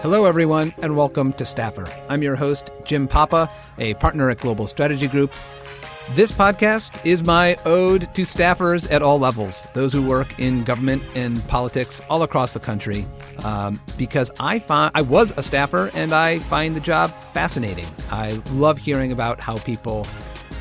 Hello, everyone, and welcome to Staffer. I'm your host, Jim Papa, a partner at Global Strategy Group. This podcast is my ode to staffers at all levels, those who work in government and politics all across the country, um, because I find I was a staffer and I find the job fascinating. I love hearing about how people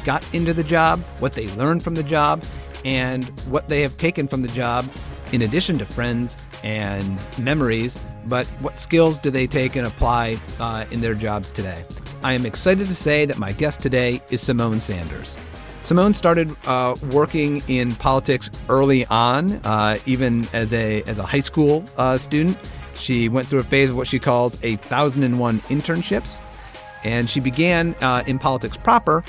got into the job, what they learned from the job, and what they have taken from the job, in addition to friends and memories but what skills do they take and apply uh, in their jobs today? I am excited to say that my guest today is Symone Sanders. Symone started uh, working in politics early on, uh, even as a as a high school uh, student. She went through a phase of what she calls a thousand and one internships, and she began uh, in politics proper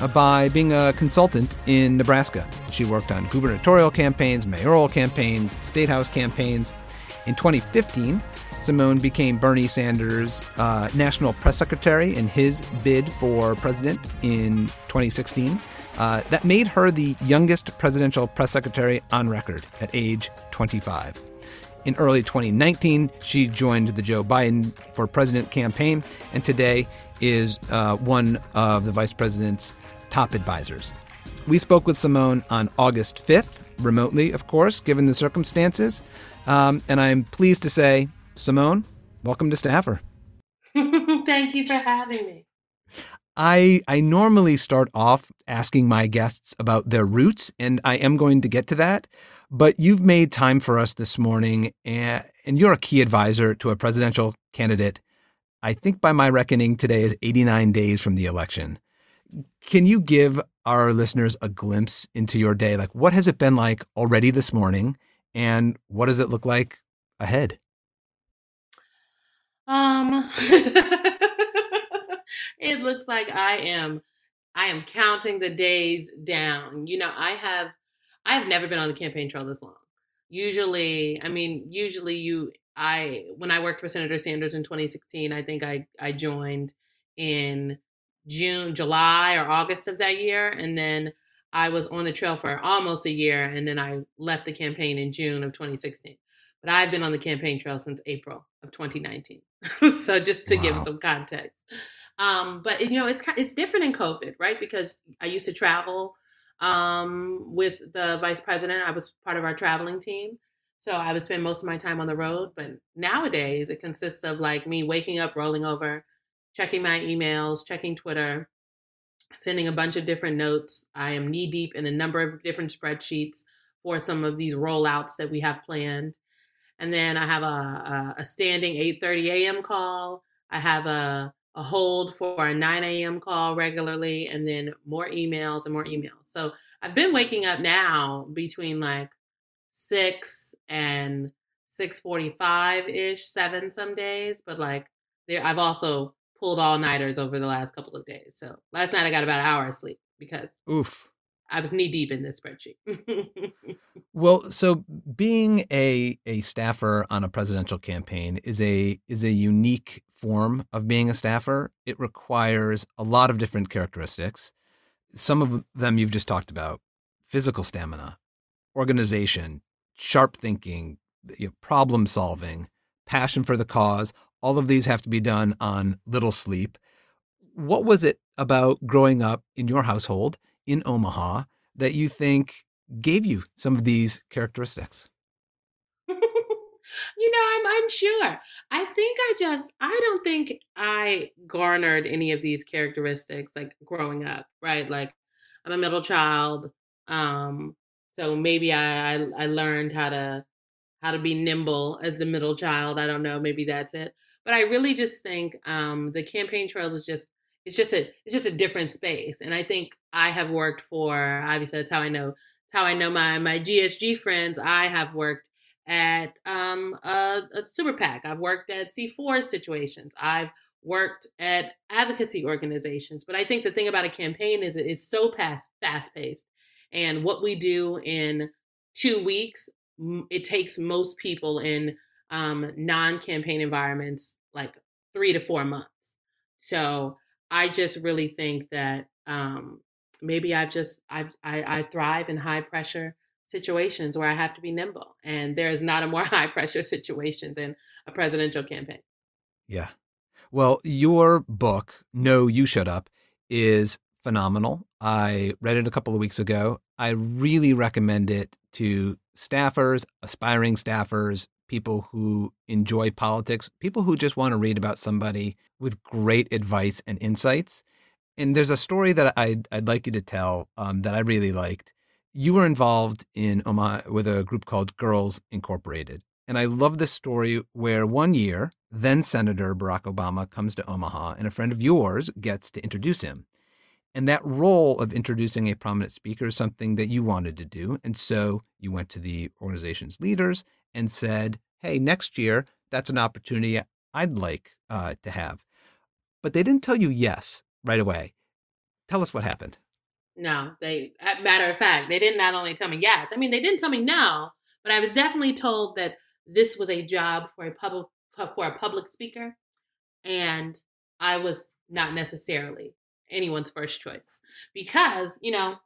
uh, by being a consultant in Nebraska. She worked on gubernatorial campaigns, mayoral campaigns, state house campaigns. In 2015, Symone became Bernie Sanders' uh, national press secretary in his bid for president in 2016. Uh, that made her the youngest presidential press secretary on record at age 25. In early 2019, she joined the Joe Biden for President campaign and today is uh, one of the vice president's top advisors. We spoke with Symone on August 5th, remotely, of course, given the circumstances. Um, and I'm pleased to say Symone, welcome to Staffer. Thank you for having me. I I normally start off asking my guests about their roots, and I am going to get to that. But you've made time for us this morning, and, and you're a key advisor to a presidential candidate. I think by my reckoning, today is 89 days from the election. Can you give our listeners a glimpse into your day? Like, what has it been like already this morning, and what does it look like ahead? Um, it looks like I am, I am counting the days down. You know, I have, I have never been on the campaign trail this long. Usually, I mean, usually you, I, when I worked for Senator Sanders in 2016, I think I, I joined in June, July, or August of that year, and then I was on the trail for almost a year, and then I left the campaign in June of 2016 but I've been on the campaign trail since April of 2019. so just to wow. give some context. Um, but you know, it's it's different in COVID, right? Because I used to travel um, with the vice president. I was part of our traveling team. So I would spend most of my time on the road. But nowadays it consists of like me waking up, rolling over, checking my emails, checking Twitter, sending a bunch of different notes. I am knee deep in a number of different spreadsheets for some of these rollouts that we have planned and then I have a, a, a standing 8:30 a.m. call. I have a a hold for a 9 a.m. call regularly, and then more emails and more emails. So I've been waking up now between like six and 6:45 ish, seven some days, but like there, I've also pulled all nighters over the last couple of days. So last night I got about an hour of sleep because oof I was knee deep in this spreadsheet. well, so being a a staffer on a presidential campaign is a is a unique form of being a staffer. It requires a lot of different characteristics. Some of them you've just talked about: physical stamina, organization, sharp thinking, you know, problem solving, passion for the cause. All of these have to be done on little sleep. What was it about growing up in your household in Omaha that you think gave you some of these characteristics? you know, I'm unsure. I think I just, I don't think I garnered any of these characteristics like growing up, right? Like I'm a middle child. Um, so maybe I, I, I learned how to, how to be nimble as the middle child. I don't know. Maybe that's it. But I really just think um, the campaign trail is just it's just a it's just a different space. And I think I have worked for obviously that's how I know it's how I know my my GSG friends. I have worked at um, a, a super PAC. I've worked at C4 situations. I've worked at advocacy organizations. But I think the thing about a campaign is it's so fast fast paced, and what we do in two weeks, it takes most people in um, non campaign environments like three to four months. So I just really think that um, maybe I've just I've, I, I thrive in high pressure situations where I have to be nimble, and there is not a more high pressure situation than a presidential campaign. Yeah. Well, your book, No, You Shut Up, is phenomenal. I read it a couple of weeks ago. I really recommend it to staffers, aspiring staffers, people who enjoy politics, people who just want to read about somebody with great advice and insights. And there's a story that I'd, I'd like you to tell um, that I really liked. You were involved in Omaha with a group called Girls Incorporated. And I love this story where one year, then Senator Barack Obama comes to Omaha and a friend of yours gets to introduce him. And that role of introducing a prominent speaker is something that you wanted to do. And so you went to the organization's leaders and said, hey, next year, that's an opportunity I'd like uh, to have. But they didn't tell you yes right away. Tell us what happened. No, they, matter of fact, they didn't not only tell me yes, I mean, they didn't tell me no, but I was definitely told that this was a job for a public for a public speaker, and I was not necessarily anyone's first choice because you know,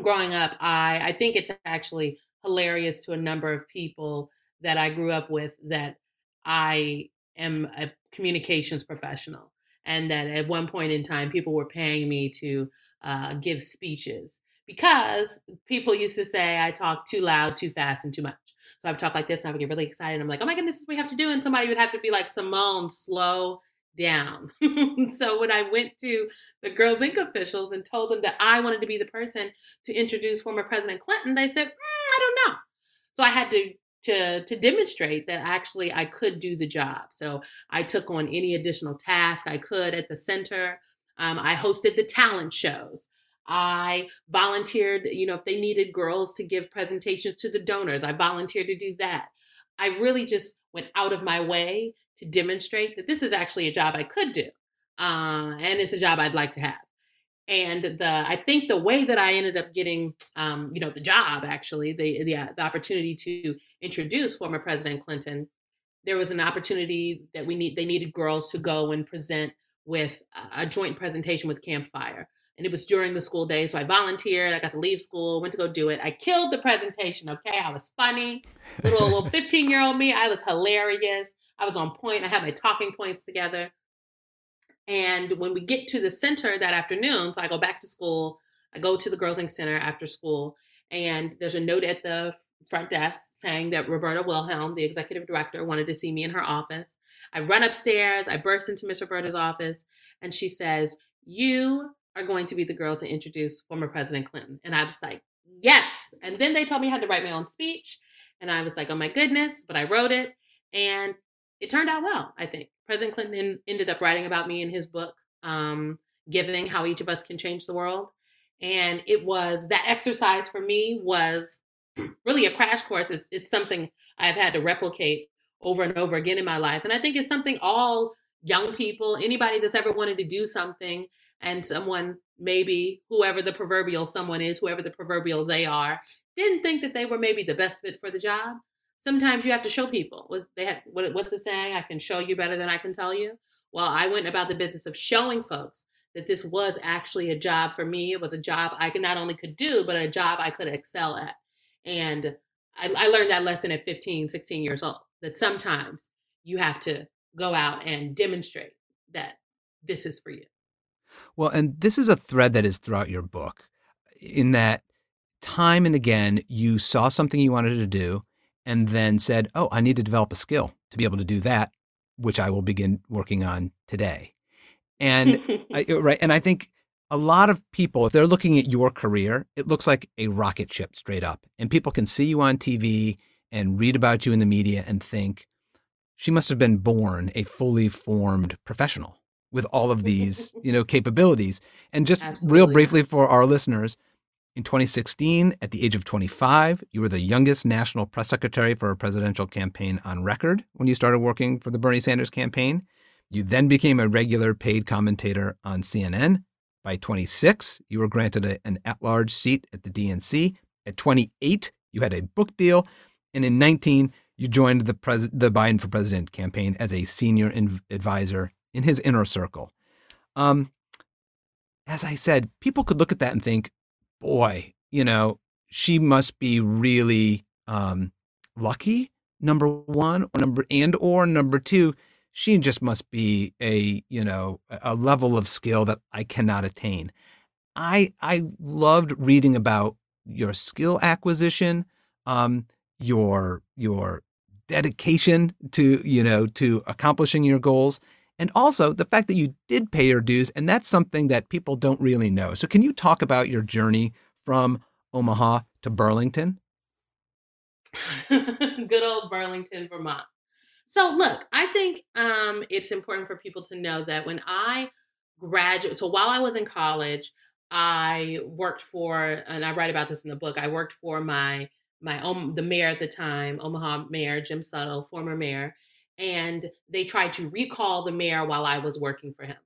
growing up, I I think it's actually hilarious to a number of people that I grew up with that I am a communications professional, and that at one point in time, people were paying me to uh, give speeches because people used to say I talk too loud, too fast, and too much. So I would talk like this and I would get really excited. I'm like, oh my goodness, we have to do. And somebody would have to be like, Symone, slow down. so when I went to the Girls Inc. officials and told them that I wanted to be the person to introduce former President Clinton, they said, mm, I. So I had to to to demonstrate that actually I could do the job. So I took on any additional task I could at the center. Um, I hosted the talent shows. I volunteered, you know, if they needed girls to give presentations to the donors, I volunteered to do that. I really just went out of my way to demonstrate that this is actually a job I could do. Uh, and it's a job I'd like to have. And the I think the way that I ended up getting, um, you know, the job actually, the the, uh, the opportunity to introduce former President Clinton, there was an opportunity that we need they needed girls to go and present with a joint presentation with Campfire and it was during the school day. So I volunteered. I got to leave school, went to go do it. I killed the presentation. Okay, I was funny. Little little 15 year old me, I was hilarious. I was on point. I had my talking points together. And when we get to the center that afternoon, so I go back to school. I go to the Girls Inc. Center after school, and there's a note at the front desk saying that Roberta Wilhelm, the executive director, wanted to see me in her office. I run upstairs. I burst into Miss Roberta's office, and she says, "You are going to be the girl to introduce former President Clinton. And I was like, yes. And then they told me I had to write my own speech. And I was like, oh my goodness. But I wrote it. And it turned out well, I think. President Clinton ended up writing about me in his book, um, Giving How Each of Us Can Change the World. And it was that exercise for me was really a crash course. It's, it's something I've had to replicate over and over again in my life. And I think it's something all young people, anybody that's ever wanted to do something and someone maybe whoever the proverbial someone is whoever the proverbial they are didn't think that they were maybe the best fit for the job sometimes you have to show people they what, what's the saying i can show you better than i can tell you. Well i went about the business of showing folks that this was actually a job for me. It was a job i could not only could do but a job i could excel at. And I, I learned that lesson at 15 16 years old that sometimes you have to go out and demonstrate that this is for you. Well, and this is a thread that is throughout your book, in that time and again you saw something you wanted to do and then said, Oh, I need to develop a skill to be able to do that, which I will begin working on today. And I, right. And I think a lot of people, if they're looking at your career, it looks like a rocket ship straight up. And people can see you on TV and read about you in the media and think, she must have been born a fully formed professional with all of these, you know, capabilities. And just Absolutely. real briefly for our listeners, in 2016, at the age of 25, you were the youngest national press secretary for a presidential campaign on record when you started working for the Bernie Sanders campaign. You then became a regular paid commentator on CNN. By 26, you were granted a, an at large seat at the DNC. At 28, you had a book deal. And in 19, you joined the, pres- the Biden for President campaign as a senior inv- advisor in his inner circle. Um, as I said, people could look at that and think, boy, you know, she must be really um, lucky, number one, or number and or number two, she just must be a you know a level of skill that I cannot attain. I I loved reading about your skill acquisition, um, your your dedication to you know to accomplishing your goals, and also the fact that you did pay your dues, and that's something that people don't really know. So, can you talk about your journey from Omaha to Burlington? Good old Burlington, Vermont. So look, I think um, it's important for people to know that when I graduated, so while I was in college, I worked for, and I write about this in the book. I worked for my my um, the mayor at the time, Omaha Mayor Jim Suttle, former mayor, and they tried to recall the mayor while I was working for him.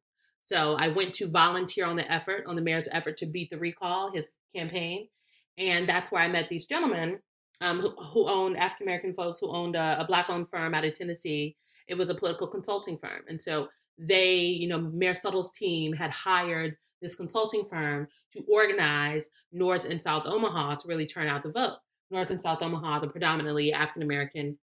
So I went to volunteer on the effort, on the mayor's effort to beat the recall, his campaign, and that's where I met these gentlemen um, who, who, owned African American folks who owned a, a black owned firm out of Tennessee. It was a political consulting firm. And so they, you know, Mayor Suttle's team had hired this consulting firm to organize North and South Omaha to really turn out the vote. North and South Omaha, the predominantly African American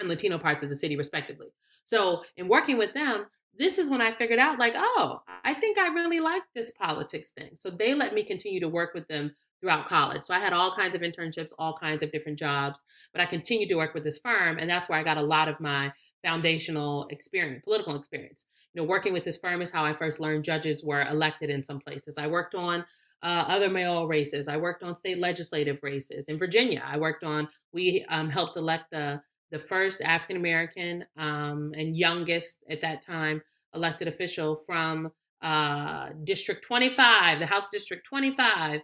and Latino parts of the city, respectively. So, in working with them, this is when I figured out, like, oh, I think I really like this politics thing. So, they let me continue to work with them throughout college. So I had all kinds of internships, all kinds of different jobs, but I continued to work with this firm. And that's where I got a lot of my foundational experience, political experience. You know, working with this firm is how I first learned judges were elected in some places. I worked on uh, other mayoral races. I worked on state legislative races in Virginia. I worked on. We um, helped elect the the first African American um, and youngest at that time elected official from uh, District 25, the House District 25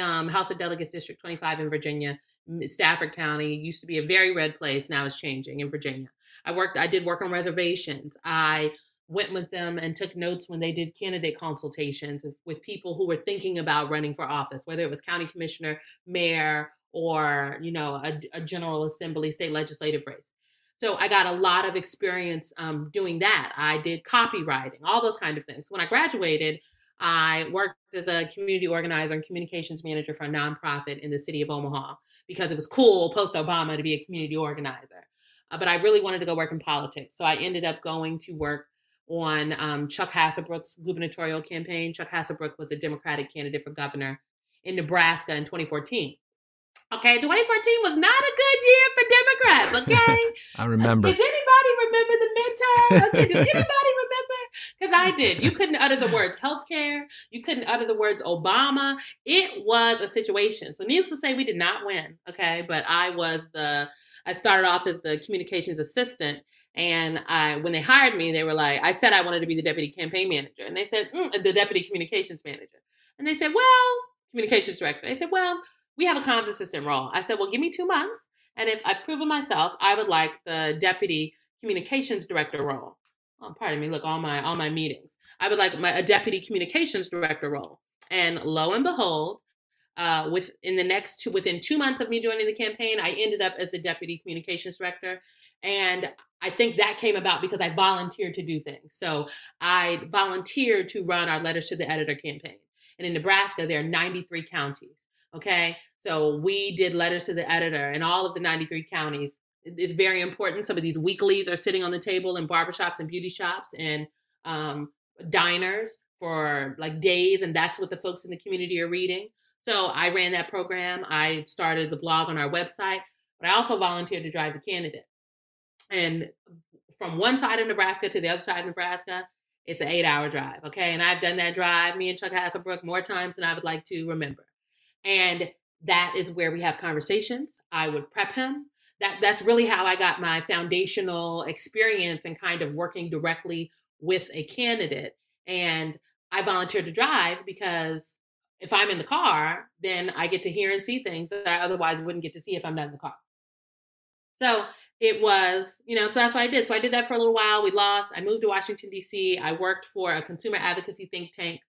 um, House of Delegates District 25 in Virginia. Stafford County used to be a very red place. Now it's changing in Virginia. I worked. I did work on reservations. I went with them and took notes when they did candidate consultations with people who were thinking about running for office, whether it was county commissioner, mayor, or you know a, a general assembly, state legislative race. So I got a lot of experience um, doing that. I did copywriting, all those kind of things. When I graduated, I worked as a community organizer and communications manager for a nonprofit in the city of Omaha because it was cool post Obama to be a community organizer. Uh, but I really wanted to go work in politics. So I ended up going to work on um, Chuck Hassebrook's gubernatorial campaign. Chuck Hassebrook was a Democratic candidate for governor in Nebraska in 2014. Okay, 2014 was not a good year for Democrats. Okay, I remember. Does anybody remember the midterm? Okay, does anybody remember? Because I did. You couldn't utter the words healthcare. You couldn't utter the words Obama. It was a situation. So, needless to say, we did not win. Okay, but I was the. I started off as the communications assistant, and I, when they hired me, they were like, I said I wanted to be the deputy campaign manager, and they said mm, the deputy communications manager, and they said, well, communications director. They said, well, we have a comms assistant role. I said, well, give me two months. And if I've proven myself, I would like the deputy communications director role. Oh, pardon me. Look, all my all my meetings. I would like my a deputy communications director role. And lo and behold, uh, within the next two, within two months of me joining the campaign, I ended up as the deputy communications director. And I think that came about because I volunteered to do things. So I volunteered to run our letters to the editor campaign. And in Nebraska, there are 93 counties. Okay. So we did letters to the editor in all of the 93 counties. It's very important. Some of these weeklies are sitting on the table in barbershops and beauty shops and um, diners for like days. And that's what the folks in the community are reading. So I ran that program. I started the blog on our website, but I also volunteered to drive the candidate. And from one side of Nebraska to the other side of Nebraska, it's an eight hour drive. Okay. And I've done that drive, me and Chuck Hassebrook, more times than I would like to remember. And that is where we have conversations. I would prep him. That that's really how I got my foundational experience and kind of working directly with a candidate. And I volunteered to drive because if I'm in the car, then I get to hear and see things that I otherwise wouldn't get to see if I'm not in the car. So it was, you know, so that's what I did. So I did that for a little while. We lost. I moved to Washington, D.C. I worked for a consumer advocacy think tank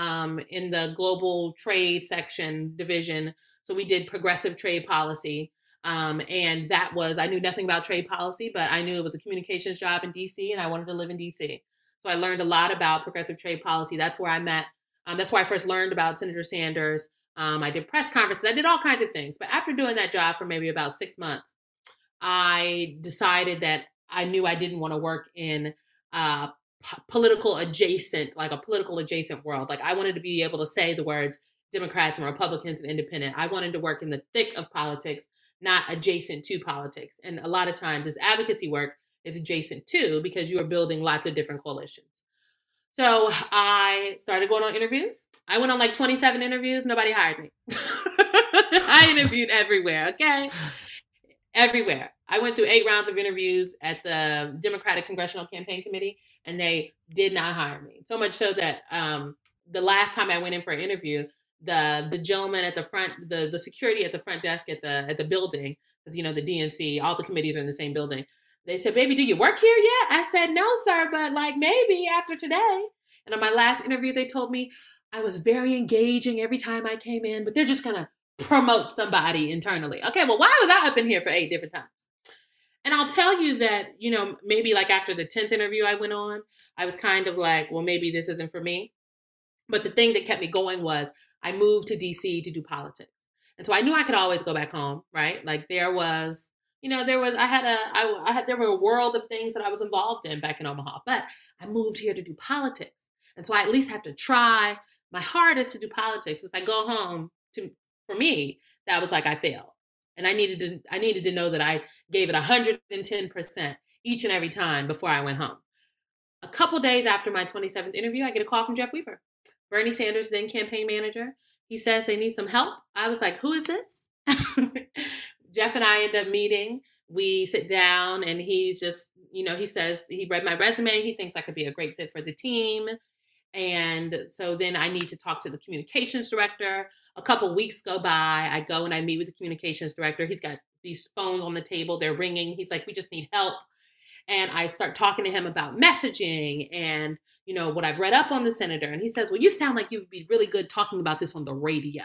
um, in the global trade section division. So we did progressive trade policy. Um, and that was, I knew nothing about trade policy, but I knew it was a communications job in DC and I wanted to live in DC. So I learned a lot about progressive trade policy. That's where I met, um, that's where I first learned about Senator Sanders. Um, I did press conferences, I did all kinds of things. But after doing that job for maybe about six months, I decided that I knew I didn't want to work in uh, p- political adjacent, like a political adjacent world. Like I wanted to be able to say the words Democrats and Republicans and independent. I wanted to work in the thick of politics, not adjacent to politics. And a lot of times, this advocacy work is adjacent to because you are building lots of different coalitions. So I started going on interviews. I went on like 27 interviews. Nobody hired me. I interviewed everywhere, okay? Everywhere. I went through eight rounds of interviews at the Democratic Congressional Campaign Committee, and they did not hire me. So much so that um, the last time I went in for an interview, the the gentleman at the front, the the security at the front desk at the at the building, because you know the DNC, all the committees are in the same building. They said, "Baby, do you work here yet?" I said, "No, sir, but like maybe after today." And on my last interview, they told me I was very engaging every time I came in, but they're just gonna promote somebody internally. Okay, well, why was I up in here for eight different times? And I'll tell you that, you know, maybe like after the 10th interview I went on, I was kind of like, well, maybe this isn't for me. But the thing that kept me going was I moved to DC to do politics. And so I knew I could always go back home, right? Like there was, you know, there was, I had a, I, I had, there were a world of things that I was involved in back in Omaha, but I moved here to do politics. And so I at least have to try my hardest to do politics. If I go home to, for me, that was like I failed. And I needed to, I needed to know that I gave it 110% each and every time before I went home. A couple days after my 27th interview, I get a call from Jeff Weaver. Bernie Sanders, then campaign manager. He says they need some help. I was like, who is this? Jeff and I end up meeting. We sit down and he's just, you know, he says he read my resume. He thinks I could be a great fit for the team. And so then I need to talk to the communications director. A couple weeks go by. I go and I meet with the communications director. He's got these phones on the table, they're ringing. He's like, we just need help. And I start talking to him about messaging and you know, what I've read up on the senator. And he says, Well, you sound like you'd be really good talking about this on the radio.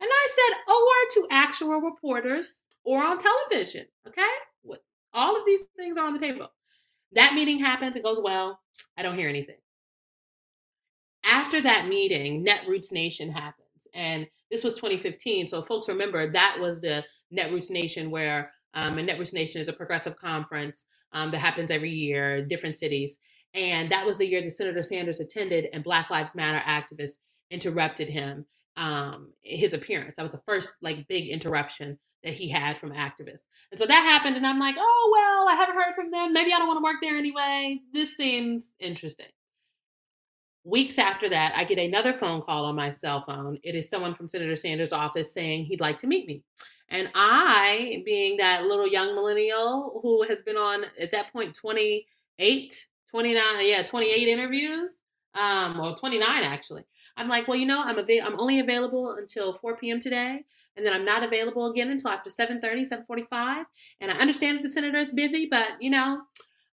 And I said, Or to actual reporters or on television. Okay? All of these things are on the table. That meeting happens, it goes well. I don't hear anything. After that meeting, Netroots Nation happens. And this was 2015. So folks remember that was the Netroots Nation where um, and Netroots Nation is a progressive conference um, that happens every year, different cities. And that was the year that Senator Sanders attended, and Black Lives Matter activists interrupted him, um, his appearance. That was the first like big interruption that he had from activists. And so that happened, and I'm like, oh, well, I haven't heard from them. Maybe I don't want to work there anyway. This seems interesting. Weeks after that, I get another phone call on my cell phone. It is someone from Senator Sanders' office saying he'd like to meet me. And I, being that little young millennial who has been on at that point 28 29, yeah, 28 interviews, um, or 29 actually. I'm like, well, you know, I'm av- I'm only available until 4 p.m. today, and then I'm not available again until after 7:30, 7:45. And I understand that the senator is busy, but you know,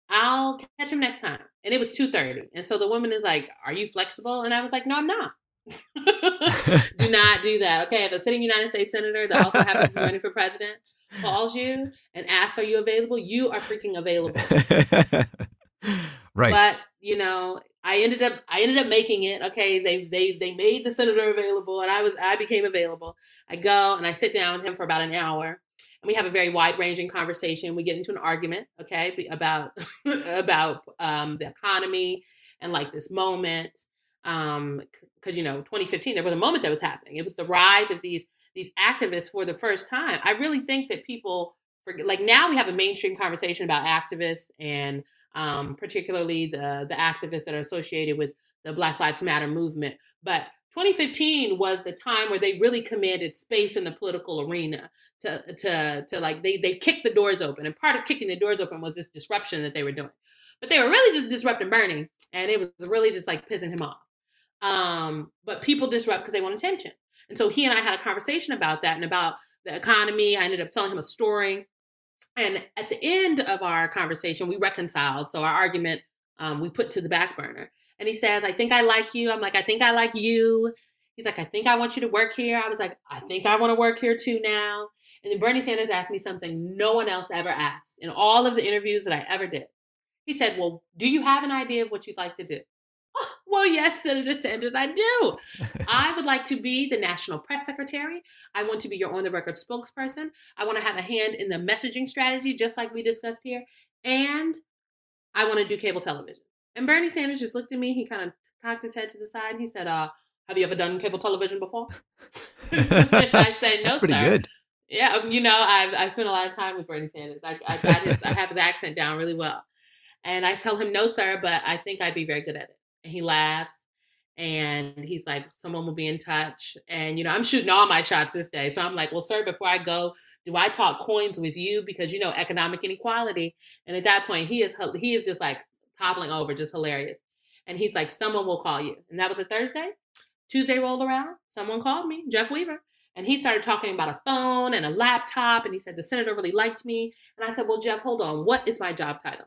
I'll catch him next time. And it was 2:30, and so the woman is like, "Are you flexible?" And I was like, "No, I'm not." do not do that. Okay, if a sitting United States senator that also happens to be running for president calls you and asks, "Are you available?" You are freaking available. Right. But you know, I ended up I ended up making it. Okay, they they they made the senator available, and I was I became available. I go and I sit down with him for about an hour, and we have a very wide ranging conversation. We get into an argument, okay, about about um, the economy and like this moment, um, because you know, 2015 there was a moment that was happening. It was the rise of these these activists for the first time. I really think that people forget. Like now, we have a mainstream conversation about activists and um, particularly the the activists that are associated with the Black Lives Matter movement. But 2015 was the time where they really commanded space in the political arena to to to like they they kicked the doors open, and part of kicking the doors open was this disruption that they were doing. But they were really just disrupting Bernie, and it was really just like pissing him off. Um, but people disrupt because they want attention, and so he and I had a conversation about that and about the economy. I ended up telling him a story and at the end of our conversation, we reconciled. So our argument um, we put to the back burner. And he says, I think I like you. I'm like, I think I like you. He's like, I think I want you to work here. I was like, I think I want to work here too now. And then Bernie Sanders asked me something no one else ever asked in all of the interviews that I ever did. He said, Well, do you have an idea of what you'd like to do? Well, yes, Senator Sanders, I do. I would like to be the National Press Secretary. I want to be your on the record spokesperson. I want to have a hand in the messaging strategy, just like we discussed here. And I want to do cable television. And Bernie Sanders just looked at me. He kind of cocked his head to the side and he said, uh, have you ever done cable television before? I said, no, That's pretty sir. good. Yeah, um, you know, I've I spent a lot of time with Bernie Sanders. I, I got his, I have his accent down really well, and I tell him no, sir, but I think I'd be very good at it. And he laughs, and he's like, someone will be in touch. And you know, I'm shooting all my shots this day, so I'm like, well, sir, before I go, do I talk coins with you because you know economic inequality? And at that point, he is he is just like toppling over, just hilarious. And he's like, someone will call you, and that was a Thursday. Tuesday rolled around, someone called me, Jeff Weaver. And he started talking about a phone and a laptop. And he said, the senator really liked me. And I said, well, Jeff, hold on. What is my job title?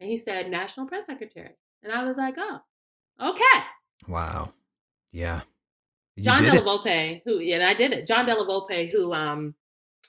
And he said, National Press Secretary. And I was like, oh, okay. Wow. Yeah. You John did Della it. Volpe, who, yeah, I did it. John Della Volpe, who um,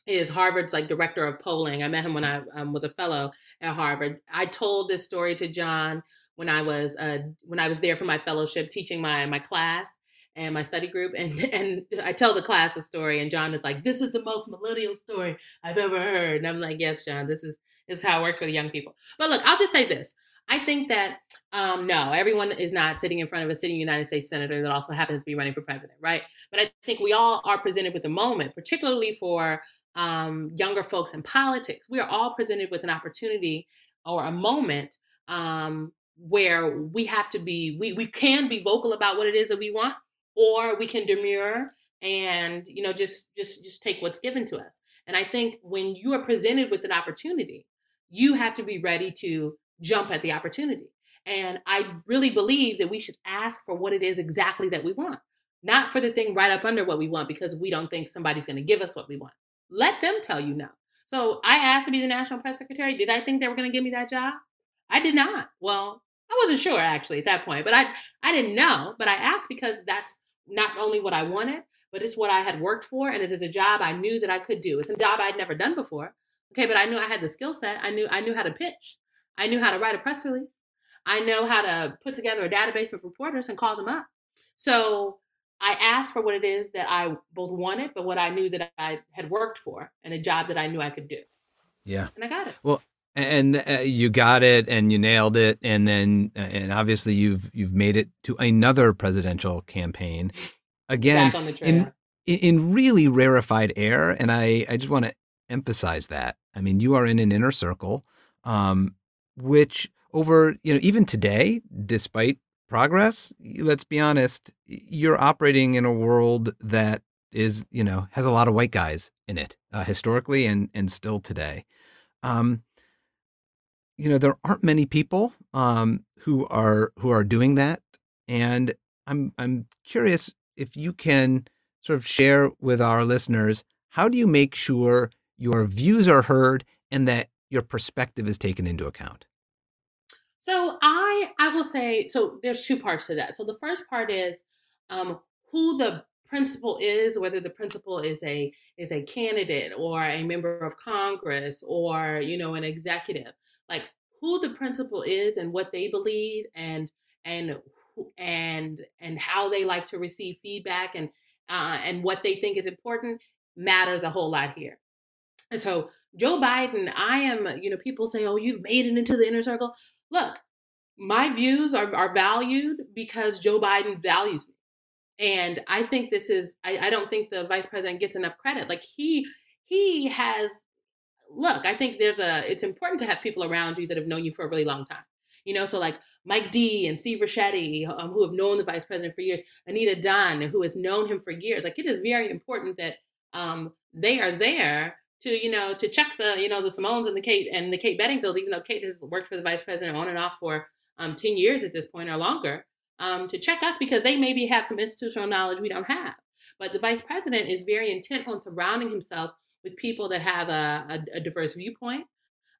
is Harvard's like director of polling. I met him when I um, was a fellow at Harvard. I told this story to John when I was uh, when I was there for my fellowship, teaching my my class and my study group and and I tell the class the story and John is like this is the most millennial story I've ever heard and I'm like yes John this is this is how it works for the young people but look I'll just say this I think that um, no everyone is not sitting in front of a sitting United States senator that also happens to be running for president right? But I think we all are presented with a moment particularly for um, younger folks in politics. We are all presented with an opportunity or a moment um, where we have to be we, we can be vocal about what it is that we want or we can demur and you know just just just take what's given to us. And i think when you are presented with an opportunity you have to be ready to jump at the opportunity and i really believe that we should ask for what it is exactly that we want not for the thing right up under what we want because we don't think somebody's going to give us what we want let them tell you no so i asked to be the national press secretary did i think they were going to give me that job i did not well i wasn't sure actually at that point but i i didn't know but i asked because that's not only what I wanted, but it's what I had worked for, and it is a job I knew that I could do. It's a job I'd never done before. Okay, but I knew I had the skill set. I knew I knew how to pitch. I knew how to write a press release. I know how to put together a database of reporters and call them up. So I asked for what it is that I both wanted, but what I knew that I had worked for, and a job that I knew I could do. Yeah. And I got it. Well, and uh, you got it and you nailed it and then uh, and obviously you've you've made it to another presidential campaign again Back on the trail. in in really rarefied air and i i just want to emphasize that i mean you are in an inner circle um which over you know even today despite progress let's be honest you're operating in a world that is you know has a lot of white guys in it uh, historically and and still today. Um you know there aren't many people um who are who are doing that and i'm i'm curious if you can sort of share with our listeners how do you make sure your views are heard and that your perspective is taken into account So I I will say so. There's two parts to that. So the first part is um, who the principal is, whether the principal is a is a candidate or a member of Congress or you know an executive, like who the principal is and what they believe and and and and how they like to receive feedback and uh, and what they think is important matters a whole lot here. So Joe Biden, I am, you know, people say, oh, you've made it into the inner circle. Look, my views are, are valued because Joe Biden values me. And I think this is, I, I don't think the vice president gets enough credit. Like he, he has, look, I think there's a, it's important to have people around you that have known you for a really long time. You know, so like Mike D and Steve Ricchetti, um, who have known the vice president for years, Anita Dunn, who has known him for years. Like it is very important that um, they are there to you know to check the you know the Symones and the Kate and the Kate Bedingfield, even though Kate has worked for the vice president on and off for um, ten years at this point or longer, um, to check us because they maybe have some institutional knowledge we don't have. But the vice president is very intent on surrounding himself with people that have a, a, a diverse viewpoint.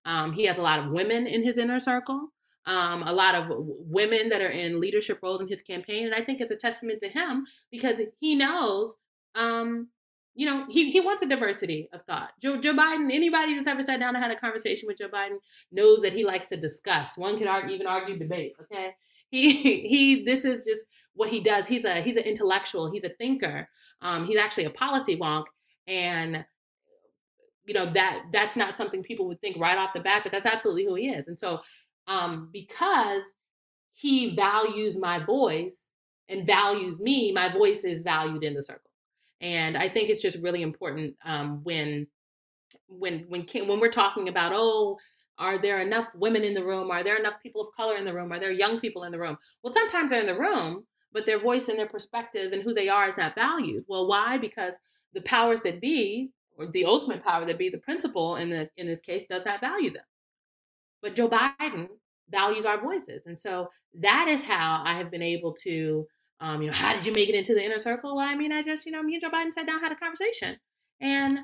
Um, he has a lot of women in his inner circle, um, a lot of women that are in leadership roles in his campaign, and I think it's a testament to him because he knows um, you know, he, he wants a diversity of thought. Joe, Joe Biden, anybody that's ever sat down and had a conversation with Joe Biden knows that he likes to discuss. One could argue, even argue debate. Okay, he he. This is just what he does. He's a he's an intellectual. He's a thinker. Um, he's actually a policy wonk, and you know that that's not something people would think right off the bat, but that's absolutely who he is. And so, um, because he values my voice and values me, my voice is valued in the circle. And I think it's just really important um, when when when when we're talking about oh are there enough women in the room? Are there enough people of color in the room? Are there young people in the room? Well sometimes they're in the room but their voice and their perspective and who they are is not valued. Well why? Because the powers that be or the ultimate power that be the principal in the in this case does not value them. But joe biden values our voices. And so that is how i have been able to um, you know how did you make it into the inner circle well i mean i just you know me and joe biden sat down had a conversation and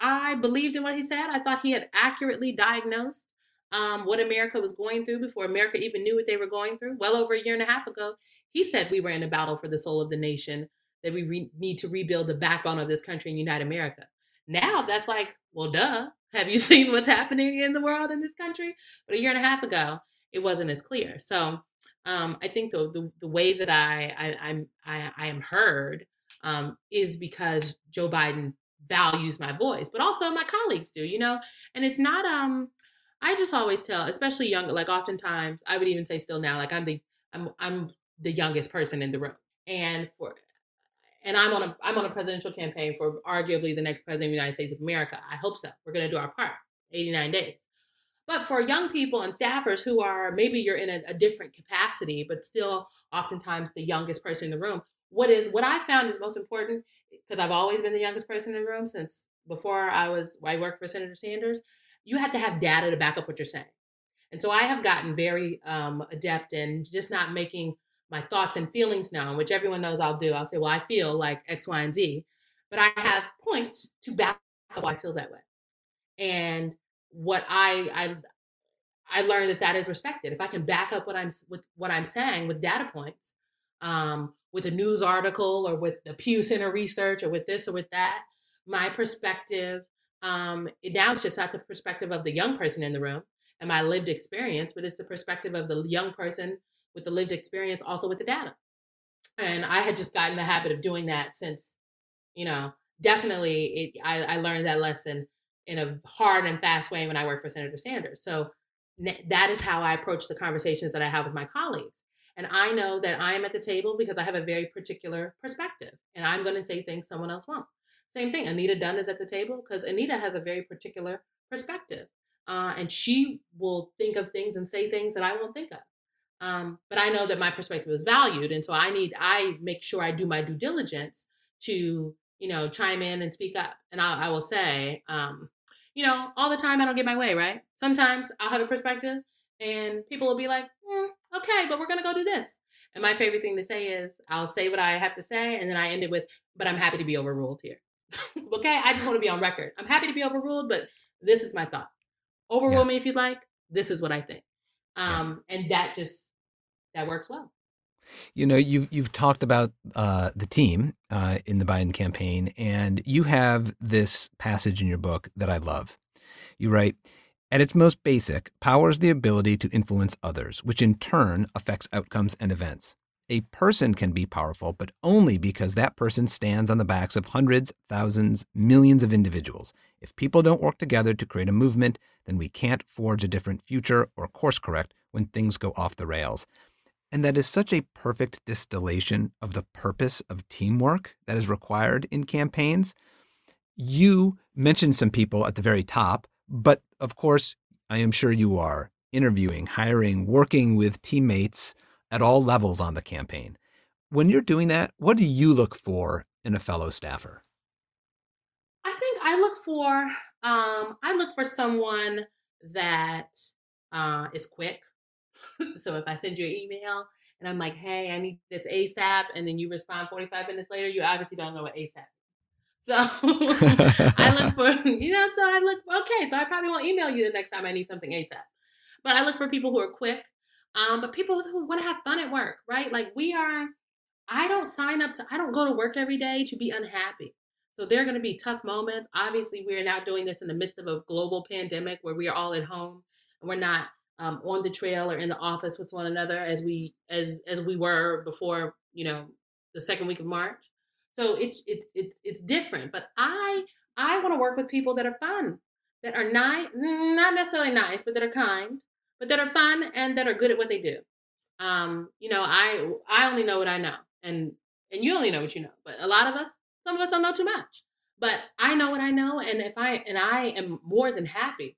I believed in what he said. I thought he had accurately diagnosed um, what America was going through before America even knew what they were going through. Well over a year and a half ago, he said we were in a battle for the soul of the nation, that we re- need to rebuild the backbone of this country and unite America. Now that's like, well, duh. Have you seen what's happening in the world in this country? But a year and a half ago, it wasn't as clear. So um, I think the, the, the way that I I, I'm, I, I am heard um, is because Joe Biden values my voice, but also my colleagues do, you know? And it's not um I just always tell, especially younger, like oftentimes I would even say still now, like I'm the I'm I'm the youngest person in the room. And for and I'm on a I'm on a presidential campaign for arguably the next president of the United States of America. I hope so. We're gonna do our part. 89 days. But for young people and staffers who are maybe you're in a, a different capacity, but still oftentimes the youngest person in the room, what is what I found is most important because I've always been the youngest person in the room since before I was I worked for Senator Sanders. You have to have data to back up what you're saying, and so I have gotten very um, adept in just not making my thoughts and feelings known, which everyone knows I'll do. I'll say, well, I feel like X, Y, and Z, but I have points to back up why I feel that way, and what I I I learned that that is respected. If I can back up what I'm with what I'm saying with data points, um, with a news article or with the Pew Center research or with this or with that. My perspective, um, now it's just not the perspective of the young person in the room and my lived experience, but it's the perspective of the young person with the lived experience, also with the data. And I had just gotten the habit of doing that since, you know, definitely it, I, I learned that lesson in a hard and fast way when I worked for Senator Sanders. So that is how I approach the conversations that I have with my colleagues. And I know that I am at the table because I have a very particular perspective and I'm going to say things someone else won't. Same thing. Anita Dunn is at the table because Anita has a very particular perspective. Uh, and she will think of things and say things that I won't think of. Um, but I know that my perspective is valued. And so I need, I make sure I do my due diligence to, you know, chime in and speak up. And I, I will say, um, you know, all the time I don't get my way, right? Sometimes I'll have a perspective and people will be like, mm, okay, but we're going to go do this. And my favorite thing to say is, I'll say what I have to say, and then I end it with, but I'm happy to be overruled here. okay, I just want to be on record. I'm happy to be overruled, but this is my thought. Overrule yeah. me if you'd like. This is what I think. Um, yeah. And that just, that works well. You know, you've you've talked about uh, the team uh, in the Biden campaign, and you have this passage in your book that I love. You write, at its most basic, power is the ability to influence others, which in turn affects outcomes and events. A person can be powerful, but only because that person stands on the backs of hundreds, thousands, millions of individuals. If people don't work together to create a movement, then we can't forge a different future or course correct when things go off the rails. And that is such a perfect distillation of the purpose of teamwork that is required in campaigns. You mentioned some people at the very top but of course, I am sure you are interviewing, hiring, working with teammates at all levels on the campaign. When you're doing that, what do you look for in a fellow staffer? I think I look for um, I look for someone that uh, is quick. So if I send you an email and I'm like, "Hey, I need this ASAP," and then you respond 45 minutes later, you obviously don't know what ASAP so I look for, you know, so I look, okay, so I probably won't email you the next time I need something ASAP. But I look for people who are quick, um, but people who want to have fun at work, right? Like we are, I don't sign up to, I don't go to work every day to be unhappy. So there are going to be tough moments. Obviously, we're now doing this in the midst of a global pandemic where we are all at home and we're not um, on the trail or in the office with one another as we as as we were before, you know, the second week of March. So it's it's it's it's different. But I I want to work with people that are fun, that are nice, not necessarily nice, but that are kind, but that are fun and that are good at what they do. um, you know, I I only know what I know, and and you only know what you know. But a lot of us, some of us don't know too much. But I know what I know, and if I and I am more than happy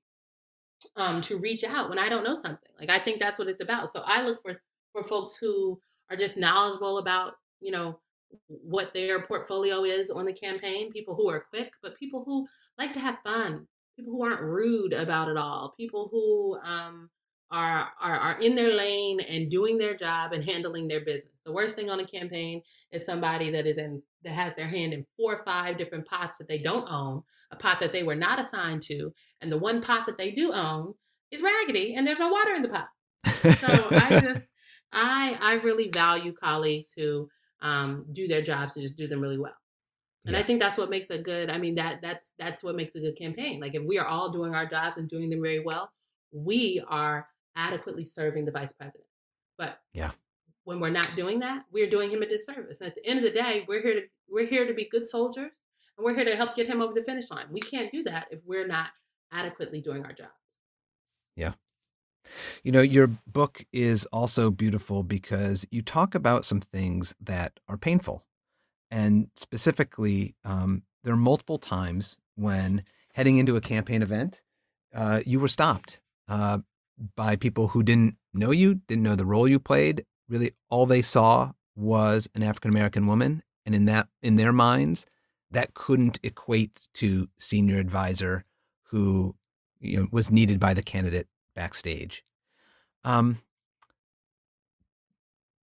um, to reach out when I don't know something. Like I think that's what it's about. So I look for for folks who are just knowledgeable about you know what their portfolio is on the campaign. People who are quick, but people who like to have fun. People who aren't rude about it all. People who um, are, are are in their lane and doing their job and handling their business. The worst thing on a campaign is somebody that is in that has their hand in four or five different pots that they don't own, a pot that they were not assigned to, and the one pot that they do own is raggedy and there's no water in the pot. so I just I I really value colleagues who um, do their jobs and just do them really well. And yeah. I think that's what makes a good. I mean that that's that's what makes a good campaign. Like if we are all doing our jobs and doing them very well, we are adequately serving the vice president. But yeah, when we're not doing that, we're doing him a disservice. And at the end of the day, we're here to we're here to be good soldiers and we're here to help get him over the finish line. We can't do that if we're not adequately doing our jobs. Yeah. You know, your book is also beautiful because you talk about some things that are painful. And specifically, um, there are multiple times when heading into a campaign event, uh, you were stopped uh, by people who didn't know you, didn't know the role you played. Really, all they saw was an African American woman, and in that, in their minds, that couldn't equate to senior advisor who you know, was needed by the candidate backstage. Um,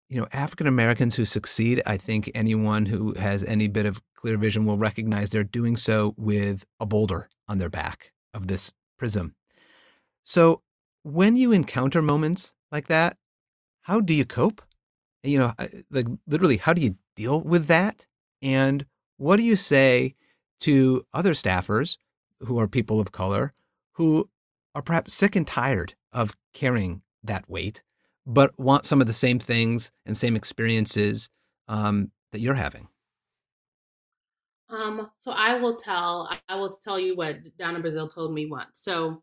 you know, African Americans who succeed, I think anyone who has any bit of clear vision will recognize they're doing so with a boulder on their back of this prism. So when you encounter moments like that, how do you cope? You know, like literally, how do you deal with that? And what do you say to other staffers who are people of color who are perhaps sick and tired of carrying that weight, but want some of the same things and same experiences um, that you're having? Um, so I will tell I will tell you what Donna Brazile told me once. So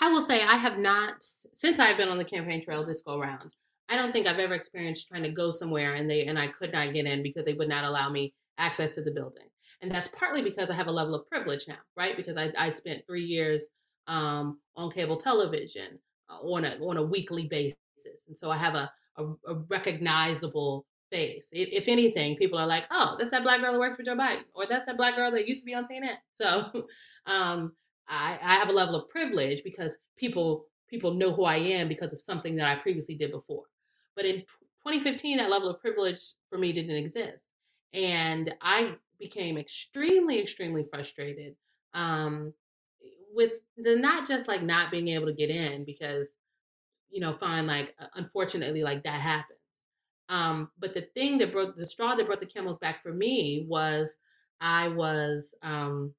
I will say I have not since I've been on the campaign trail this go around. I don't think I've ever experienced trying to go somewhere and they and I could not get in because they would not allow me access to the building. And that's partly because I have a level of privilege now, right? Because I, I spent three years um, on cable television uh, on a on a weekly basis, and so I have a a, a recognizable face. If, if, anything, people are like, "Oh, that's that black girl that works for Joe Biden," or "That's that black girl that used to be on CNN." So, um, I, I have a level of privilege because people people know who I am because of something that I previously did before. But in 2015, that level of privilege for me didn't exist, and I became extremely, extremely frustrated um, with the not just like not being able to get in because you know fine like unfortunately like that happens um but the thing that broke the straw that brought the camel's back for me was i was um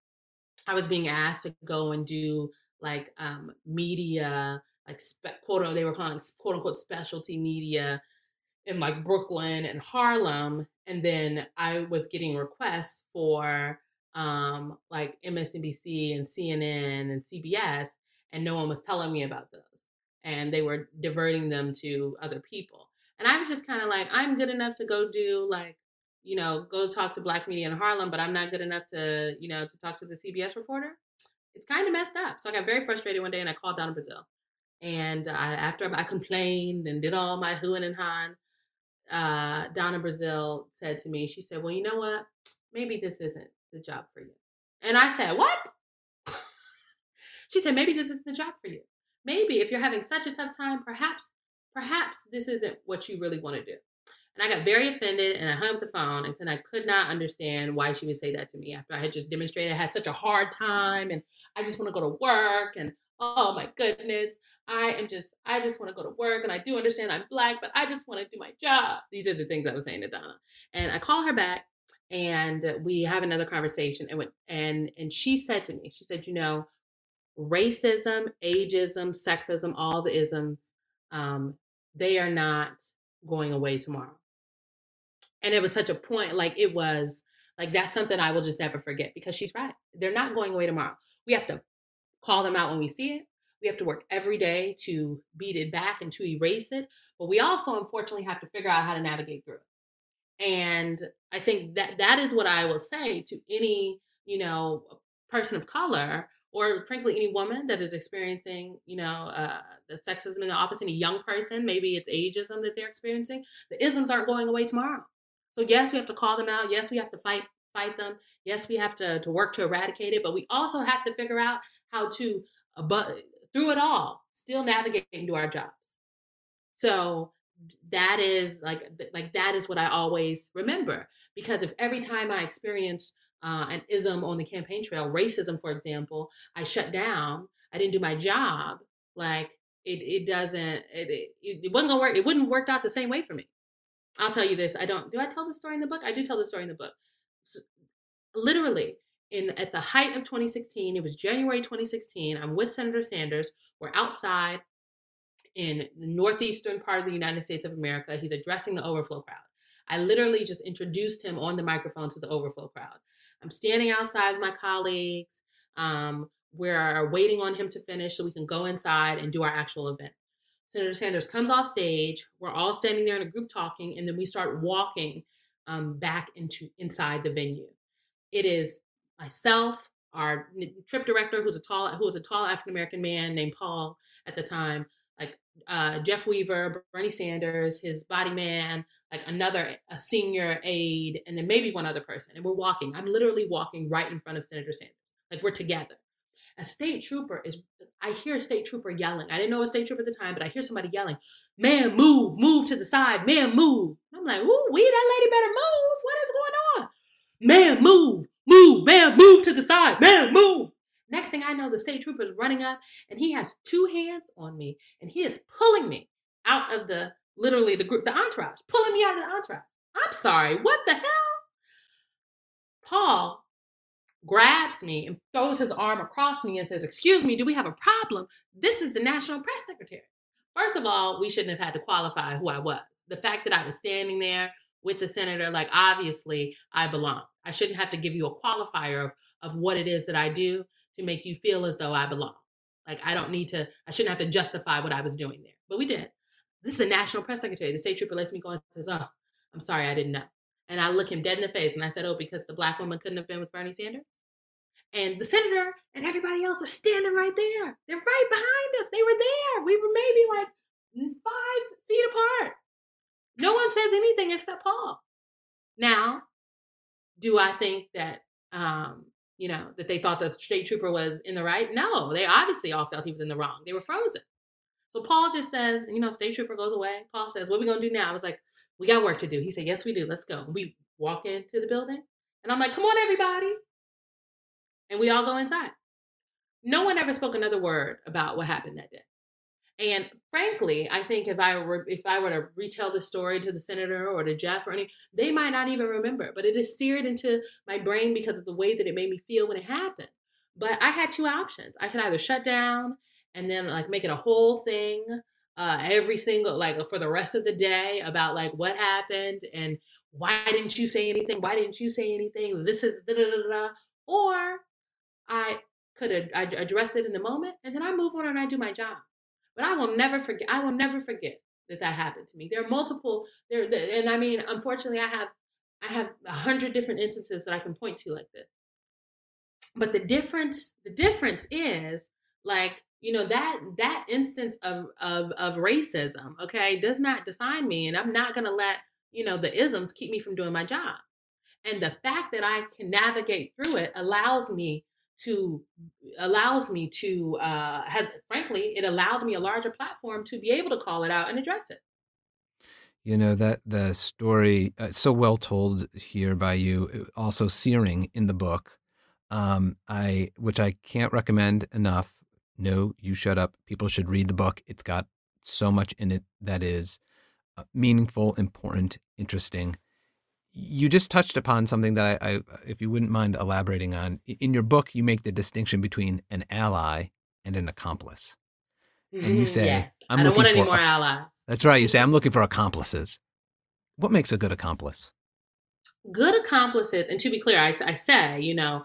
i was being asked to go and do like um media like spe- quote they were calling quote unquote specialty media in like brooklyn and harlem and then i was getting requests for um, like MSNBC and CNN and CBS, and no one was telling me about those. And they were diverting them to other people. And I was just kind of like, I'm good enough to go do like, you know, go talk to black media in Harlem, but I'm not good enough to, you know, to talk to the CBS reporter. It's kind of messed up. So I got very frustrated one day and I called Donna Brazile. And I, after I complained and did all my hooing and hawing, uh, Donna Brazile said to me, she said, Well, you know what? Maybe this isn't the job for you. And I said, What? she said, Maybe this isn't the job for you. Maybe if you're having such a tough time, perhaps, perhaps this isn't what you really want to do. And I got very offended and I hung up the phone and I could not understand why she would say that to me after I had just demonstrated I had such a hard time and I just want to go to work and oh my goodness, I am just, I just want to go to work and I do understand I'm black, but I just want to do my job. These are the things I was saying to Donna. And I call her back and we have another conversation and and and she said to me she said you know racism ageism sexism all the isms um, they are not going away tomorrow and it was such a point like it was like that's something i will just never forget because she's right they're not going away tomorrow we have to call them out when we see it We have to work every day to beat it back and to erase it. But we also, unfortunately, have to figure out how to navigate through it. And I think that that is what I will say to any, you know, person of color or frankly any woman that is experiencing you know uh, the sexism in the office any young person maybe it's ageism that they're experiencing the isms aren't going away tomorrow so yes we have to call them out yes we have to fight fight them yes we have to, to work to eradicate it but we also have to figure out how to through it all still navigating to our jobs so that is like like that is what i always remember because if every time i experienced uh, an ism on the campaign trail, racism, for example, I shut down. I didn't do my job. Like it, it doesn't. It, it, it wasn't gonna work. It wouldn't worked out the same way for me. I'll tell you this. I don't. Do I tell the story in the book? I do tell the story in the book. So, literally, in at the height of 2016, it was January 2016. I'm with Senator Sanders. We're outside in the northeastern part of the United States of America. He's addressing the overflow crowd. I literally just introduced him on the microphone to the overflow crowd. I'm standing outside with my colleagues. Um, we're waiting on him to finish so we can go inside and do our actual event. Senator Sanders comes off stage. We're all standing there in a group talking, and then we start walking um, back into inside the venue. It is myself, our trip director, who's a tall, who was a tall African American man named Paul at the time, like uh, Jeff Weaver, Bernie Sanders, his body man, like another a senior aide, and then maybe one other person. And we're walking. I'm literally walking right in front of Senator Sanders. Like we're together. A state trooper is. I hear a state trooper yelling. I didn't know a state trooper at the time, but I hear somebody yelling, "Man, move, move to the side, man, move." I'm like, "Ooh, we that lady better move. What is going on?" Man, move, move, man, move to the side, man, move. Next thing I know, the state trooper is running up and he has two hands on me and he is pulling me out of the literally the group, the entourage, pulling me out of the entourage. I'm sorry, what the hell? Paul grabs me and throws his arm across me and says, Excuse me, do we have a problem? This is the National Press Secretary. First of all, we shouldn't have had to qualify who I was. The fact that I was standing there with the senator, like obviously I belong. I shouldn't have to give you a qualifier of, of what it is that I do to make you feel as though I belong. Like I don't need to, I shouldn't have to justify what I was doing there. But we did. This is a national press secretary. The state trooper lets me go and says, Oh, I'm sorry, I didn't know. And I look him dead in the face and I said, Oh, because the black woman couldn't have been with Bernie Sanders? And the senator and everybody else are standing right there. They're right behind us. They were there. We were maybe like five feet apart. No one says anything except Paul. Now, do I think that um, you know, that they thought the state trooper was in the right. No, they obviously all felt he was in the wrong. They were frozen. So Paul just says, you know, state trooper goes away. Paul says, what are we to do now? I was like, we got work to do. He said, yes, we do. Let's go. We walk into the building and I'm like, come on, everybody. And we all go inside. No one ever spoke another word about what happened that day. And frankly, I think if I were if I were to retell the story to the senator or to Jeff or any, they might not even remember. But it is seared into my brain because of the way that it made me feel when it happened. But I had two options. I could either shut down and then like make it a whole thing uh, every single like for the rest of the day about like what happened and why didn't you say anything? Why didn't you say anything? This is da da da da. Or I could I address it in the moment and then I move on and I do my job. But I will never forget. I will never forget that that happened to me. There are multiple there, and I mean, unfortunately, I have I have a hundred different instances that I can point to like this. But the difference, the difference is like you know that that instance of of of racism, okay, does not define me, and I'm not gonna let you know the isms keep me from doing my job. And the fact that I can navigate through it allows me to allows me to uh has frankly it allowed me a larger platform to be able to call it out and address it. You know that the story uh, so well told here by you uh, also searing in the book um i which i can't recommend enough. No you shut up. People should read the book. It's got so much in it that is uh, meaningful important interesting you just touched upon something that I, I, if you wouldn't mind elaborating on. In your book, you make the distinction between an ally and an accomplice. Mm-hmm, and you mm, say, yes. I'm I don't want any more allies. That's right. You say, I'm looking for accomplices. What makes a good accomplice? Good accomplices, and to be clear, I, I say, you know,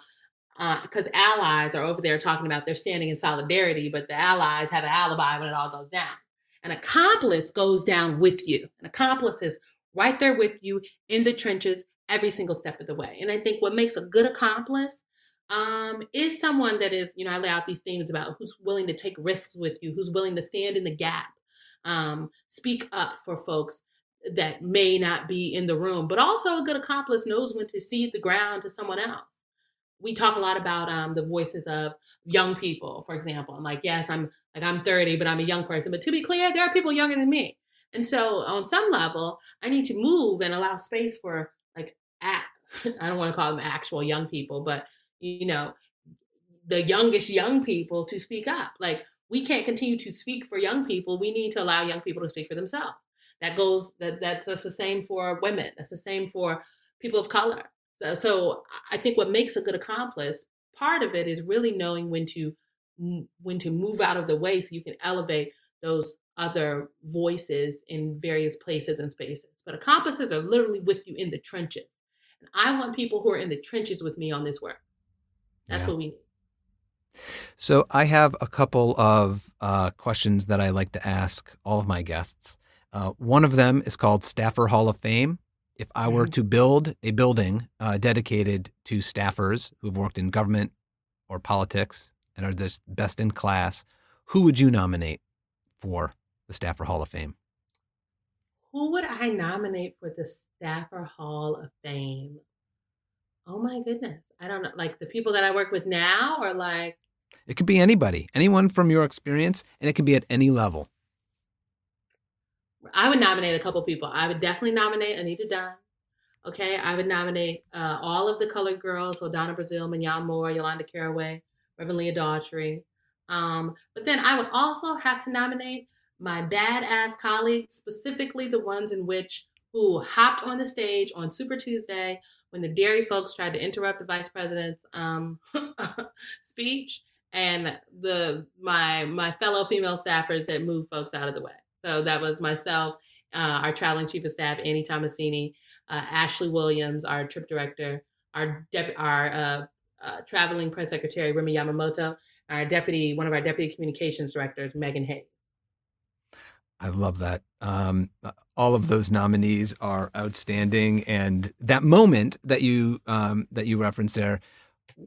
because uh, allies are over there talking about they're standing in solidarity, but the allies have an alibi when it all goes down. An accomplice goes down with you. An accomplice is right there with you in the trenches every single step of the way. And I think what makes a good accomplice um, is someone that is, you know, I lay out these themes about who's willing to take risks with you, who's willing to stand in the gap, um, speak up for folks that may not be in the room, but also a good accomplice knows when to cede the ground to someone else. We talk a lot about um, the voices of young people, for example. I'm like, yes, I'm like I'm 30, but I'm a young person. But to be clear, there are people younger than me, and so on some level, I need to move and allow space for like act. I don't want to call them actual young people, but you know, the youngest young people to speak up. Like we can't continue to speak for young people. We need to allow young people to speak for themselves. That goes that that's, that's the same for women. That's the same for people of color. So, so I think what makes a good accomplice, part of it is really knowing when to when to move out of the way so you can elevate those other voices in various places and spaces. But accomplices are literally with you in the trenches. And I want people who are in the trenches with me on this work. That's yeah. what we need. So I have a couple of uh, questions that I like to ask all of my guests. Uh, one of them is called Staffer Hall of Fame. If I were mm-hmm. to build a building uh, dedicated to staffers who've worked in government or politics and are the best in class, who would you nominate for the Staffer Hall of Fame? Who would I nominate for the Staffer Hall of Fame? Oh my goodness. I don't know. Like the people that I work with now or like It could be anybody. Anyone from your experience and it can be at any level. I would nominate a couple people. I would definitely nominate Anita Dunn. Okay, I would nominate uh, all of the colored girls, so Donna Brazile, Minyon Moore, Yolanda Caraway, Reverend Leah Daughtry. Um, but then I would also have to nominate my badass colleagues, specifically the ones in which who hopped on the stage on Super Tuesday when the dairy folks tried to interrupt the vice president's um, speech, and the my my fellow female staffers that moved folks out of the way. So that was myself, uh, our traveling chief of staff Annie Tomasini, uh, Ashley Williams, our trip director, our dep- our uh, uh, traveling press secretary Remi Yamamoto, our deputy one of our deputy communications directors Meghan Hays. I love that. Um, all of those nominees are outstanding, and that moment that you um, that you referenced there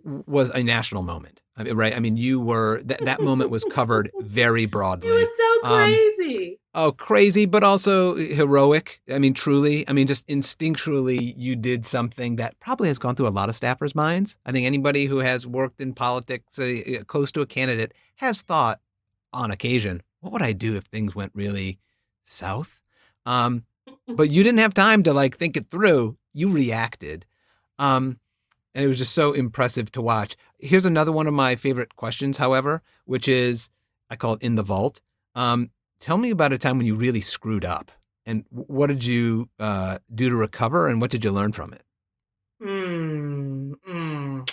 was a national moment, I mean, right? I mean, you were that that moment was covered very broadly. It was so um, crazy. Um, oh, crazy, but also heroic. I mean, truly. I mean, just instinctually, you did something that probably has gone through a lot of staffers' minds. I think anybody who has worked in politics, uh, close to a candidate, has thought on occasion, what would I do if things went really south? Um, but you didn't have time to like think it through. You reacted. Um, and it was just so impressive to watch. Here's another one of my favorite questions, however, which is I call it in the vault. Um, tell me about a time when you really screwed up, and what did you uh, do to recover, and what did you learn from it? Hmm. mm.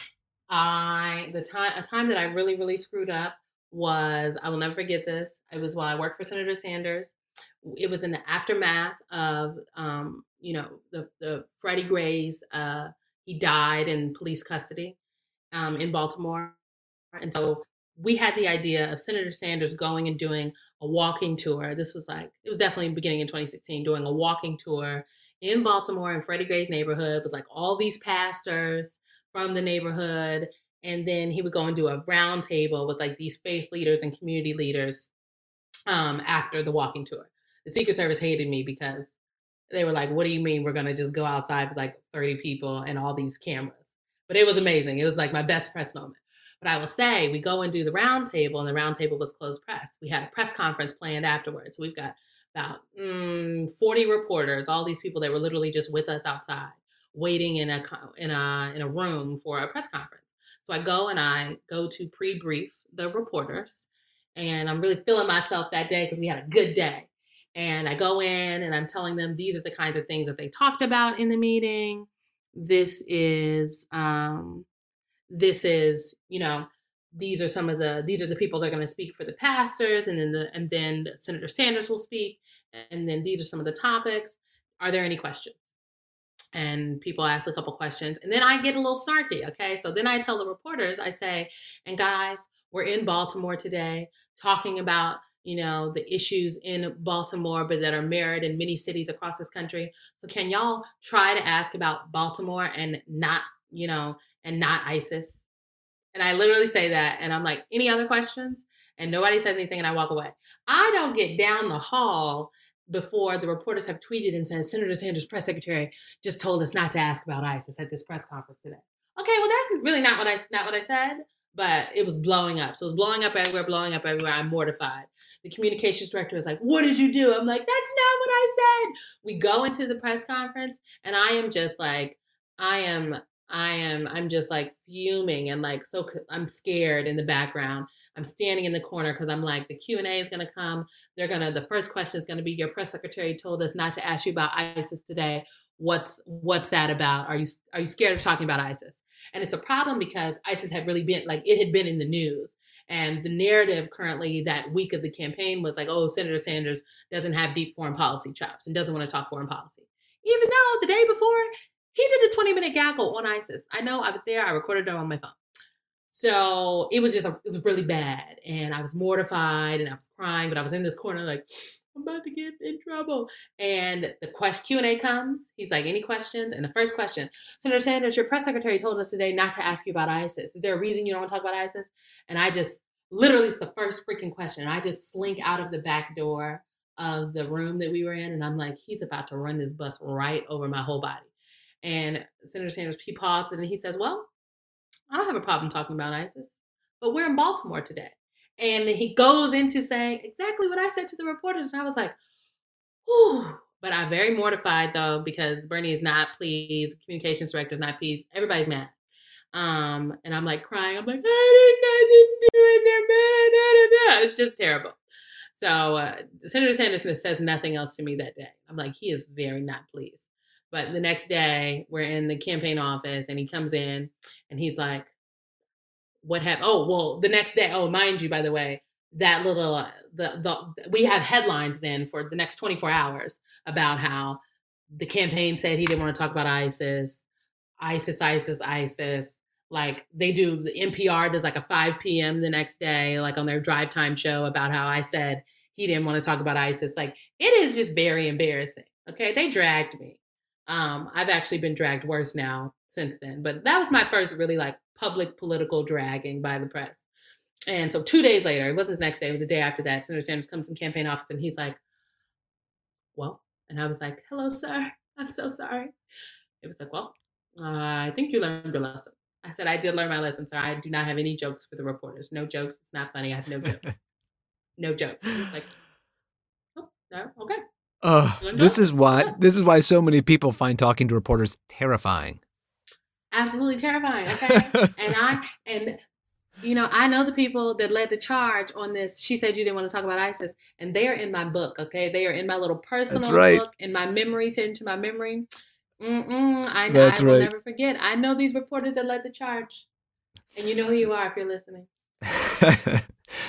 I the time a time that I really really screwed up was I will never forget this. It was while I worked for Senator Sanders. It was in the aftermath of um, you know the the Freddie Gray's uh, he died in police custody um, in Baltimore, and so we had the idea of Senator Sanders going and doing a walking tour. This was like it was definitely beginning in 2016, doing a walking tour in Baltimore in Freddie Gray's neighborhood with like all these pastors from the neighborhood and then he would go and do a round table with like these faith leaders and community leaders um, after the walking tour. The Secret Service hated me because they were like, "What do you mean we're gonna just go outside with like 30 people and all these cameras?" But it was amazing. It was like my best press moment. But I will say, we go and do the round table, and the round table was closed press. We had a press conference planned afterwards. We've got about mm, 40 reporters, all these people that were literally just with us outside, waiting in a in a in a room for a press conference. So I go and I go to pre brief the reporters, and I'm really feeling myself that day because we had a good day. And I go in and I'm telling them these are the kinds of things that they talked about in the meeting. This is, um, this is, you know, these are some of the these are the people that are going to speak for the pastors, and then the and then Senator Sanders will speak, and then these are some of the topics. Are there any questions? And people ask a couple questions and then i get a little snarky okay? So then i tell the reporters i say and guys we're in baltimore today talking about you know the issues in baltimore but that are mirrored in many cities across this country. So can y'all try to ask about baltimore and not you know and not isis? And i literally say that and i'm like any other questions? And nobody says anything and i walk away. I don't get down the hall before the reporters have tweeted and said Senator Sanders' press secretary just told us not to ask about ISIS at this press conference today. Okay, well that's really not what I not what I said, but it was blowing up. So it was blowing up everywhere, blowing up everywhere. I'm mortified. The communications director was like, "What did you do?" I'm like, "That's not what I said." We go into the press conference, and I am just like, I am, I am, I'm just like fuming and like so I'm scared in the background I'm standing in the corner because I'm like, the Q&A is going to come. They're going to, the first question is going to be, your press secretary told us not to ask you about ISIS today. What's, what's that about? Are you, are you scared of talking about ISIS? And it's a problem because ISIS had really been, like, it had been in the news. And the narrative currently that week of the campaign was like, oh, Senator Sanders doesn't have deep foreign policy chops and doesn't want to talk foreign policy. Even though the day before, he did a 20 minute gaggle on ISIS. I know I was there, I recorded it on my phone. So it was just, a, it was really bad. And I was mortified and I was crying, but I was in this corner like, I'm about to get in trouble. And the question Q&A comes. He's like, any questions? And the first question, Senator Sanders, your press secretary told us today not to ask you about ISIS. Is there a reason you don't want to talk about ISIS? And I just, literally, it's the first freaking question. And I just slink out of the back door of the room that we were in. And I'm like, he's about to run this bus right over my whole body. And Senator Sanders, he paused and he says, well, I don't have a problem talking about ISIS, but we're in Baltimore today. And he goes into saying exactly what I said to the reporters. And I was like, whew. But I'm very mortified though, because Bernie is not pleased, communications director is not pleased, everybody's mad. Um, and I'm like crying. I'm like, I didn't, I didn't do it. They're mad. It's just terrible. So uh, Senator Sanderson says nothing else to me that day. I'm like, he is very not pleased. But the next day, we're in the campaign office and he comes in and he's like, What happened? Oh, well, the next day, oh, mind you, by the way, that little, uh, the, the, we have headlines then for the next 24 hours about how the campaign said he didn't want to talk about ISIS, ISIS, ISIS, ISIS. Like they do, the NPR does like a 5 p.m. the next day, like on their drive time show about how I said he didn't want to talk about ISIS. Like it is just very embarrassing. Okay. They dragged me. Um, I've actually been dragged worse now since then, but that was my first really like public political dragging by the press. And so two days later, it wasn't the next day, it was the day after that. Senator Sanders comes from campaign office and he's like, Well, and I was like, Hello, sir. I'm so sorry. It was like, Well, uh, I think you learned your lesson. I said, I did learn my lesson, sir. I do not have any jokes for the reporters. No jokes. It's not funny. I have no jokes. no jokes. He's like, Oh, no, okay. Uh, this is why this is why so many people find talking to reporters terrifying. Absolutely terrifying. Okay, and I and you know I know the people that led the charge on this. She said you didn't want to talk about ISIS, and they are in my book. Okay, they are in my little personal right. book, in my memory, sent into my memory. Mm-mm, I, That's I will right. never forget. I know these reporters that led the charge, and you know who you are if you're listening.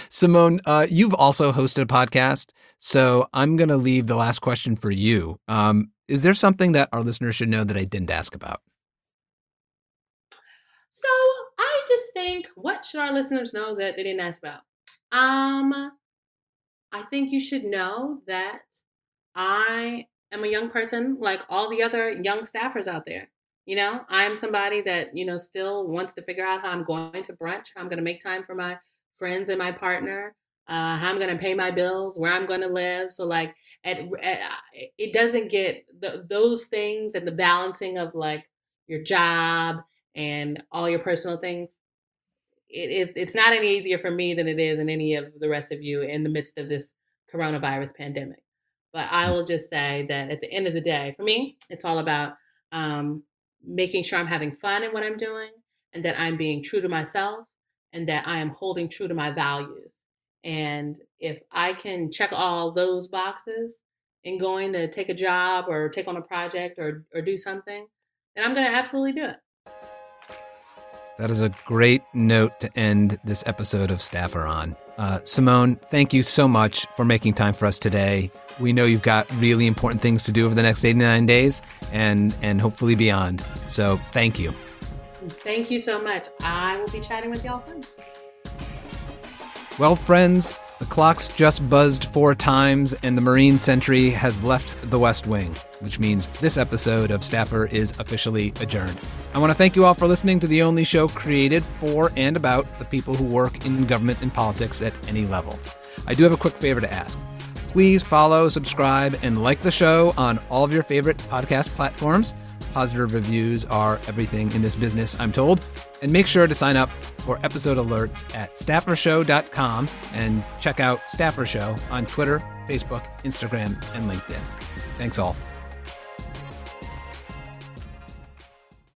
Symone, uh, you've also hosted a podcast, so I'm going to leave the last question for you. Um, is there something that our listeners should know that I didn't ask about? So I just think, what should our listeners know that they didn't ask about? Um, I think you should know that I am a young person like all the other young staffers out there. You know, I'm somebody that, you know, still wants to figure out how I'm going to brunch, how I'm going to make time for my friends and my partner, uh, how I'm going to pay my bills, where I'm going to live. So, like, at, at, it doesn't get the, those things and the balancing of like your job and all your personal things. It, it, it's not any easier for me than it is in any of the rest of you in the midst of this coronavirus pandemic. But I mm. will just say that at the end of the day, for me, it's all about um, making sure I'm having fun in what I'm doing and that I'm being true to myself and that I am holding true to my values. And if I can check all those boxes in going to take a job or take on a project or, or do something, then I'm going to absolutely do it. That is a great note to end this episode of Staffer on. Uh, Symone, thank you so much for making time for us today. We know you've got really important things to do over the next 89 days and, and hopefully beyond. So thank you. Thank you so much. I will be chatting with y'all soon. Well, friends, the clock's just buzzed four times, and the Marine Sentry has left the West Wing, which means this episode of Staffer is officially adjourned. I want to thank you all for listening to the only show created for and about the people who work in government and politics at any level. I do have a quick favor to ask. Please follow, subscribe, and like the show on all of your favorite podcast platforms. Positive reviews are everything in this business, I'm told. And make sure to sign up for episode alerts at staffershow.com and check out Staffer Show on Twitter, Facebook, Instagram, and LinkedIn. Thanks all.